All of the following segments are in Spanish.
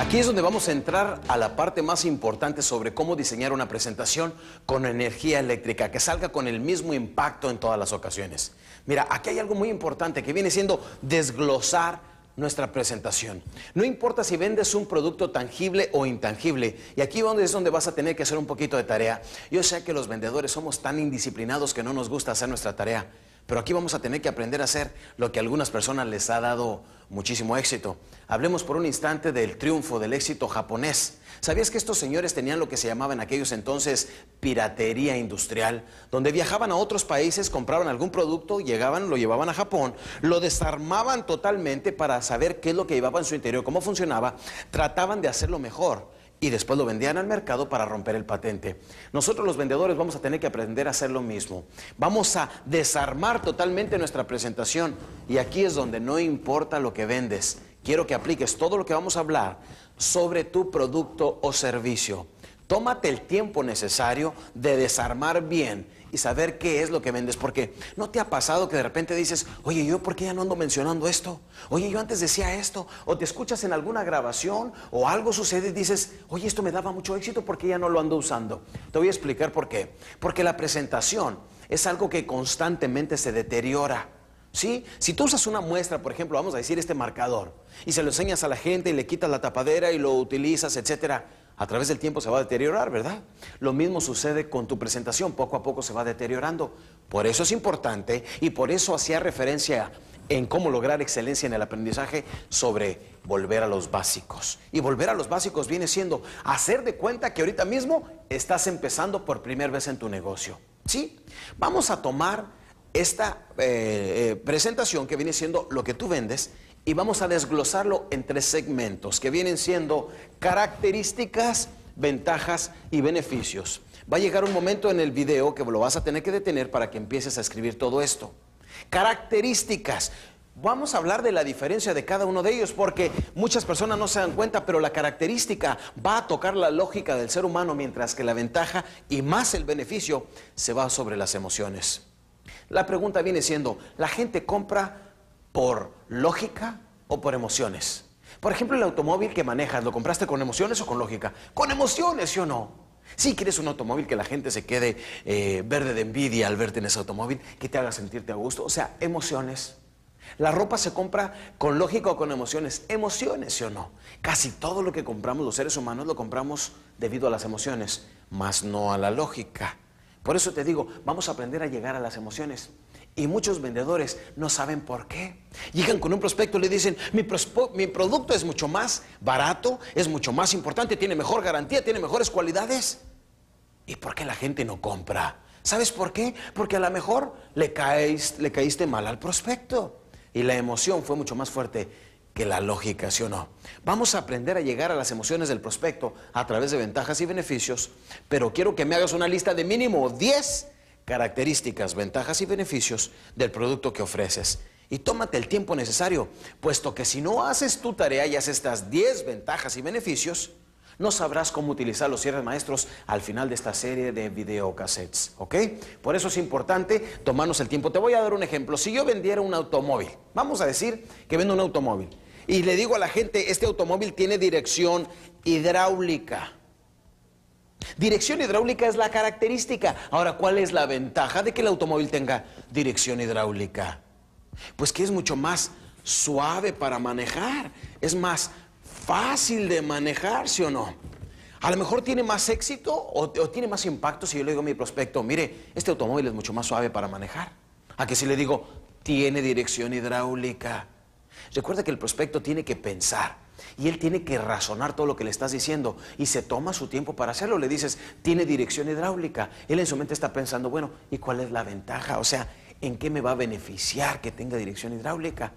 Aquí es donde vamos a entrar a la parte más importante sobre cómo diseñar una presentación con energía eléctrica, que salga con el mismo impacto en todas las ocasiones. Mira, aquí hay algo muy importante que viene siendo desglosar nuestra presentación. No importa si vendes un producto tangible o intangible, y aquí es donde vas a tener que hacer un poquito de tarea. Yo sé que los vendedores somos tan indisciplinados que no nos gusta hacer nuestra tarea. Pero aquí vamos a tener que aprender a hacer lo que a algunas personas les ha dado muchísimo éxito. Hablemos por un instante del triunfo, del éxito japonés. ¿Sabías que estos señores tenían lo que se llamaba en aquellos entonces piratería industrial? Donde viajaban a otros países, compraban algún producto, llegaban, lo llevaban a Japón, lo desarmaban totalmente para saber qué es lo que llevaba en su interior, cómo funcionaba, trataban de hacerlo mejor y después lo vendían al mercado para romper el patente. Nosotros los vendedores vamos a tener que aprender a hacer lo mismo. Vamos a desarmar totalmente nuestra presentación y aquí es donde no importa lo que vendes. Quiero que apliques todo lo que vamos a hablar sobre tu producto o servicio. Tómate el tiempo necesario de desarmar bien y saber qué es lo que vendes. Porque no te ha pasado que de repente dices, oye, yo por qué ya no ando mencionando esto? Oye, yo antes decía esto. O te escuchas en alguna grabación o algo sucede y dices, oye, esto me daba mucho éxito porque ya no lo ando usando. Te voy a explicar por qué. Porque la presentación es algo que constantemente se deteriora. ¿Sí? Si tú usas una muestra, por ejemplo, vamos a decir este marcador, y se lo enseñas a la gente y le quitas la tapadera y lo utilizas, etcétera, a través del tiempo se va a deteriorar, ¿verdad? Lo mismo sucede con tu presentación, poco a poco se va deteriorando. Por eso es importante y por eso hacía referencia en cómo lograr excelencia en el aprendizaje sobre volver a los básicos. Y volver a los básicos viene siendo hacer de cuenta que ahorita mismo estás empezando por primera vez en tu negocio. ¿Sí? Vamos a tomar esta eh, eh, presentación que viene siendo lo que tú vendes y vamos a desglosarlo en tres segmentos que vienen siendo características, ventajas y beneficios. Va a llegar un momento en el video que lo vas a tener que detener para que empieces a escribir todo esto. Características. Vamos a hablar de la diferencia de cada uno de ellos porque muchas personas no se dan cuenta, pero la característica va a tocar la lógica del ser humano mientras que la ventaja y más el beneficio se va sobre las emociones. La pregunta viene siendo, ¿la gente compra por lógica o por emociones. Por ejemplo, el automóvil que manejas, ¿lo compraste con emociones o con lógica? Con emociones, ¿sí o no? Si quieres un automóvil que la gente se quede eh, verde de envidia al verte en ese automóvil, que te haga sentirte a gusto, o sea, emociones. La ropa se compra con lógica o con emociones. Emociones, ¿sí o no? Casi todo lo que compramos los seres humanos lo compramos debido a las emociones, más no a la lógica. Por eso te digo, vamos a aprender a llegar a las emociones. Y muchos vendedores no saben por qué. Llegan con un prospecto y le dicen, mi, mi, producto es mucho más barato, es mucho más importante, tiene mejor garantía, tiene mejores cualidades. ¿Y por qué la gente no compra? ¿Sabes por qué? Porque a lo mejor le, le caíste mal al prospecto. Y la emoción fue mucho más fuerte que la lógica, ¿sí o no? Vamos a aprender a llegar a las emociones del prospecto a través de ventajas y beneficios, pero quiero que me hagas una lista de mínimo 10 características, ventajas y beneficios del producto que ofreces. Y tómate el tiempo necesario, puesto que si no haces tu tarea y haces estas 10 ventajas y beneficios, no sabrás cómo utilizar los cierres maestros al final de esta serie de videocassettes, ¿ok? Por eso es importante tomarnos el tiempo. Te voy a dar un ejemplo. Si yo vendiera un automóvil, vamos a decir que vendo un automóvil, y le digo a la gente, este automóvil tiene dirección hidráulica. Dirección hidráulica es la característica. Ahora, ¿cuál es la ventaja de que el automóvil tenga dirección hidráulica? Pues que es mucho más suave para manejar, es más fácil de manejar, ¿sí o no? A lo mejor tiene más éxito o, tiene más impacto si yo le digo a mi prospecto, mire, este automóvil es mucho más suave para manejar. A que si le digo, tiene dirección hidráulica. Recuerda que el prospecto tiene que pensar y él tiene que razonar todo lo que le estás diciendo y se toma su tiempo para hacerlo. Le dices, tiene dirección hidráulica. Él en su mente está pensando, bueno, ¿y cuál es la ventaja? O sea, ¿en qué me va a beneficiar que tenga dirección hidráulica?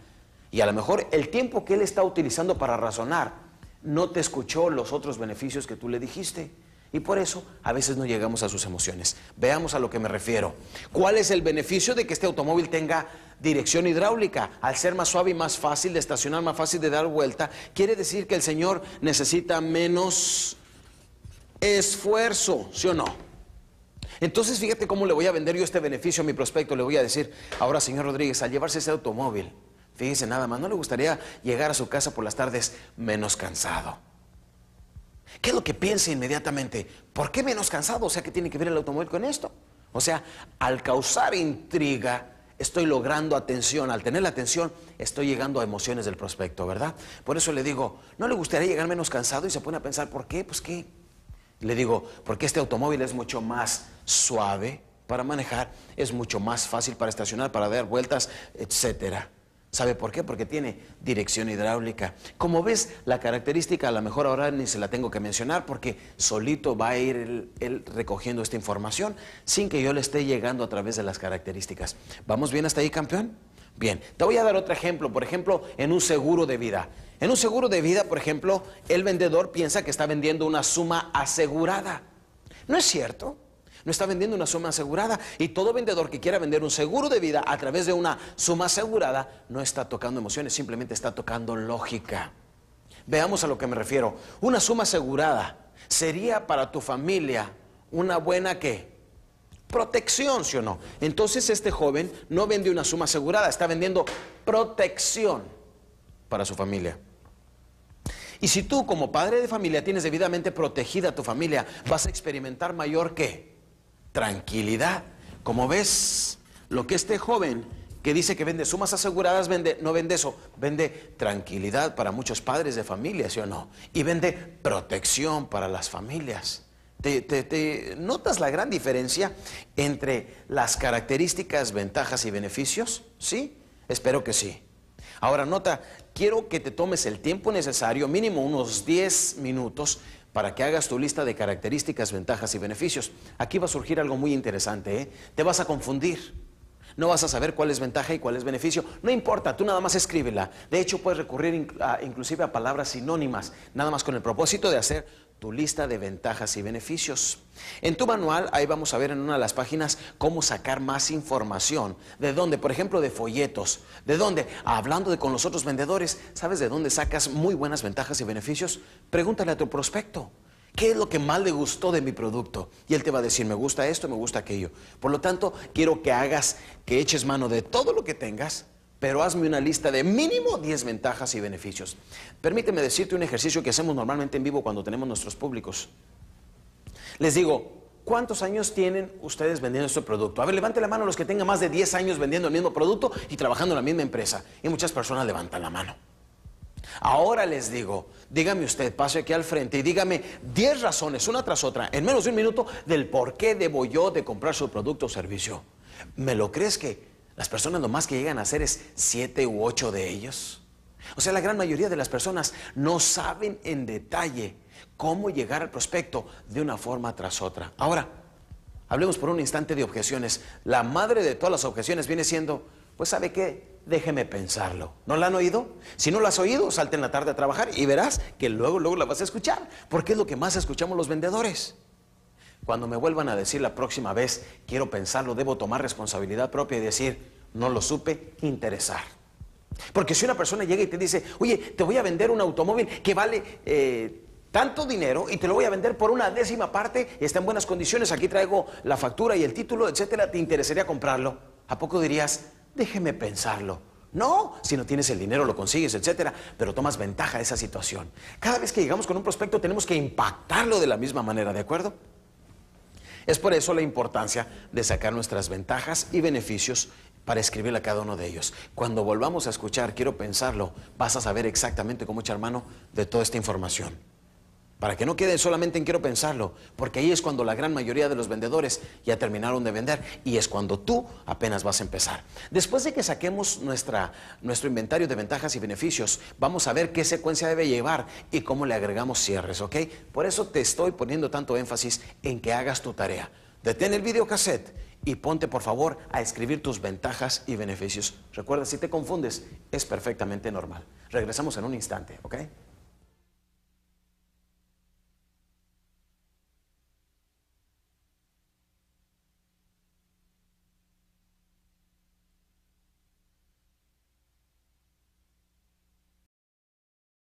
Y a lo mejor el tiempo que él está utilizando para razonar no te escuchó los otros beneficios que tú le dijiste. Y por eso a veces no llegamos a sus emociones. Veamos a lo que me refiero. ¿Cuál es el beneficio de que este automóvil tenga dirección hidráulica? Al ser más suave y más fácil de estacionar, más fácil de dar vuelta, quiere decir que el Señor necesita menos esfuerzo, ¿sí o no? Entonces fíjate cómo le voy a vender yo este beneficio a mi prospecto. Le voy a decir, ahora señor Rodríguez, al llevarse ese automóvil, fíjese nada más, ¿no le gustaría llegar a su casa por las tardes menos cansado? ¿Qué es lo que piensa inmediatamente? ¿Por qué menos cansado? O sea, ¿qué tiene que ver el automóvil con esto? O sea, al causar intriga, estoy logrando atención. Al tener la atención, estoy llegando a emociones del prospecto, ¿verdad? Por eso le digo, ¿no le gustaría llegar menos cansado? Y se pone a pensar, ¿por qué? Pues qué. Le digo, porque este automóvil es mucho más suave para manejar, es mucho más fácil para estacionar, para dar vueltas, etcétera. ¿Sabe por qué? Porque tiene dirección hidráulica. Como ves, la característica a lo mejor ahora ni se la tengo que mencionar porque solito va a ir él, recogiendo esta información sin que yo le esté llegando a través de las características. ¿Vamos bien hasta ahí, campeón? Bien, te voy a dar otro ejemplo, por ejemplo, en un seguro de vida. En un seguro de vida, por ejemplo, el vendedor piensa que está vendiendo una suma asegurada. ¿No es cierto? No está vendiendo una suma asegurada. Y todo vendedor que quiera vender un seguro de vida a través de una suma asegurada no está tocando emociones, simplemente está tocando lógica. Veamos a lo que me refiero. Una suma asegurada sería para tu familia una buena qué? Protección, ¿sí o no? Entonces este joven no vende una suma asegurada, está vendiendo protección para su familia. Y si tú como padre de familia tienes debidamente protegida a tu familia, vas a experimentar mayor qué? Tranquilidad. Como ves, lo que este joven que dice que vende sumas aseguradas, vende, no vende eso, vende tranquilidad para muchos padres de familia, ¿sí o no? Y vende protección para las familias. ¿Te, notas la gran diferencia entre las características, ventajas y beneficios? ¿Sí? Espero que sí. Ahora nota, quiero que te tomes el tiempo necesario, mínimo unos 10 minutos, para que hagas tu lista de características, ventajas y beneficios. Aquí va a surgir algo muy interesante, ¿eh? Te vas a confundir. No vas a saber cuál es ventaja y cuál es beneficio. No importa, tú nada más escríbela. De hecho, puedes recurrir inclusive a palabras sinónimas, nada más con el propósito de hacer tu lista de ventajas y beneficios. En tu manual, ahí vamos a ver en una de las páginas cómo sacar más información. ¿De dónde? Por ejemplo, de folletos. ¿De dónde? Hablando de con los otros vendedores, ¿sabes de dónde sacas muy buenas ventajas y beneficios? Pregúntale a tu prospecto. ¿Qué es lo que más le gustó de mi producto? Y él te va a decir, me gusta esto, me gusta aquello. Por lo tanto, quiero que hagas, que eches mano de todo lo que tengas pero hazme una lista de mínimo 10 ventajas y beneficios. Permíteme decirte un ejercicio que hacemos normalmente en vivo cuando tenemos nuestros públicos. Les digo, ¿cuántos años tienen ustedes vendiendo este producto? A ver, levante la mano los que tengan más de 10 años vendiendo el mismo producto y trabajando en la misma empresa. Y muchas personas levantan la mano. Ahora les digo, dígame usted, pase aquí al frente y dígame 10 razones, una tras otra, en menos de un minuto, del por qué debo yo de comprar su producto o servicio. ¿Me lo crees que las personas lo más que llegan a hacer es siete u ocho de ellos. O sea, la gran mayoría de las personas no saben en detalle cómo llegar al prospecto de una forma tras otra. Ahora, hablemos por un instante de objeciones. La madre de todas las objeciones viene siendo, pues sabe qué, déjeme pensarlo. ¿No la han oído? Si no la has oído, salte en la tarde a trabajar y verás que luego, luego la vas a escuchar, porque es lo que más escuchamos los vendedores. Cuando me vuelvan a decir la próxima vez, quiero pensarlo, debo tomar responsabilidad propia y decir, no lo supe interesar. Porque si una persona llega y te dice, oye, te voy a vender un automóvil que vale eh, tanto dinero y te lo voy a vender por una décima parte, está en buenas condiciones, aquí traigo la factura y el título, etcétera, ¿te interesaría comprarlo? ¿A poco dirías, déjeme pensarlo? No, si no tienes el dinero lo consigues, etcétera, pero tomas ventaja de esa situación. Cada vez que llegamos con un prospecto tenemos que impactarlo de la misma manera, ¿de acuerdo? Es por eso la importancia de sacar nuestras ventajas y beneficios para escribirle a cada uno de ellos. Cuando volvamos a escuchar, quiero pensarlo, vas a saber exactamente cómo echar mano de toda esta información. Para que no quede solamente en quiero pensarlo, porque ahí es cuando la gran mayoría de los vendedores ya terminaron de vender y es cuando tú apenas vas a empezar. Después de que saquemos nuestra, nuestro inventario de ventajas y beneficios, vamos a ver qué secuencia debe llevar y cómo le agregamos cierres, ¿ok? Por eso te estoy poniendo tanto énfasis en que hagas tu tarea. Detén el videocassette y ponte por favor a escribir tus ventajas y beneficios. Recuerda, si te confundes, es perfectamente normal. Regresamos en un instante, ¿ok?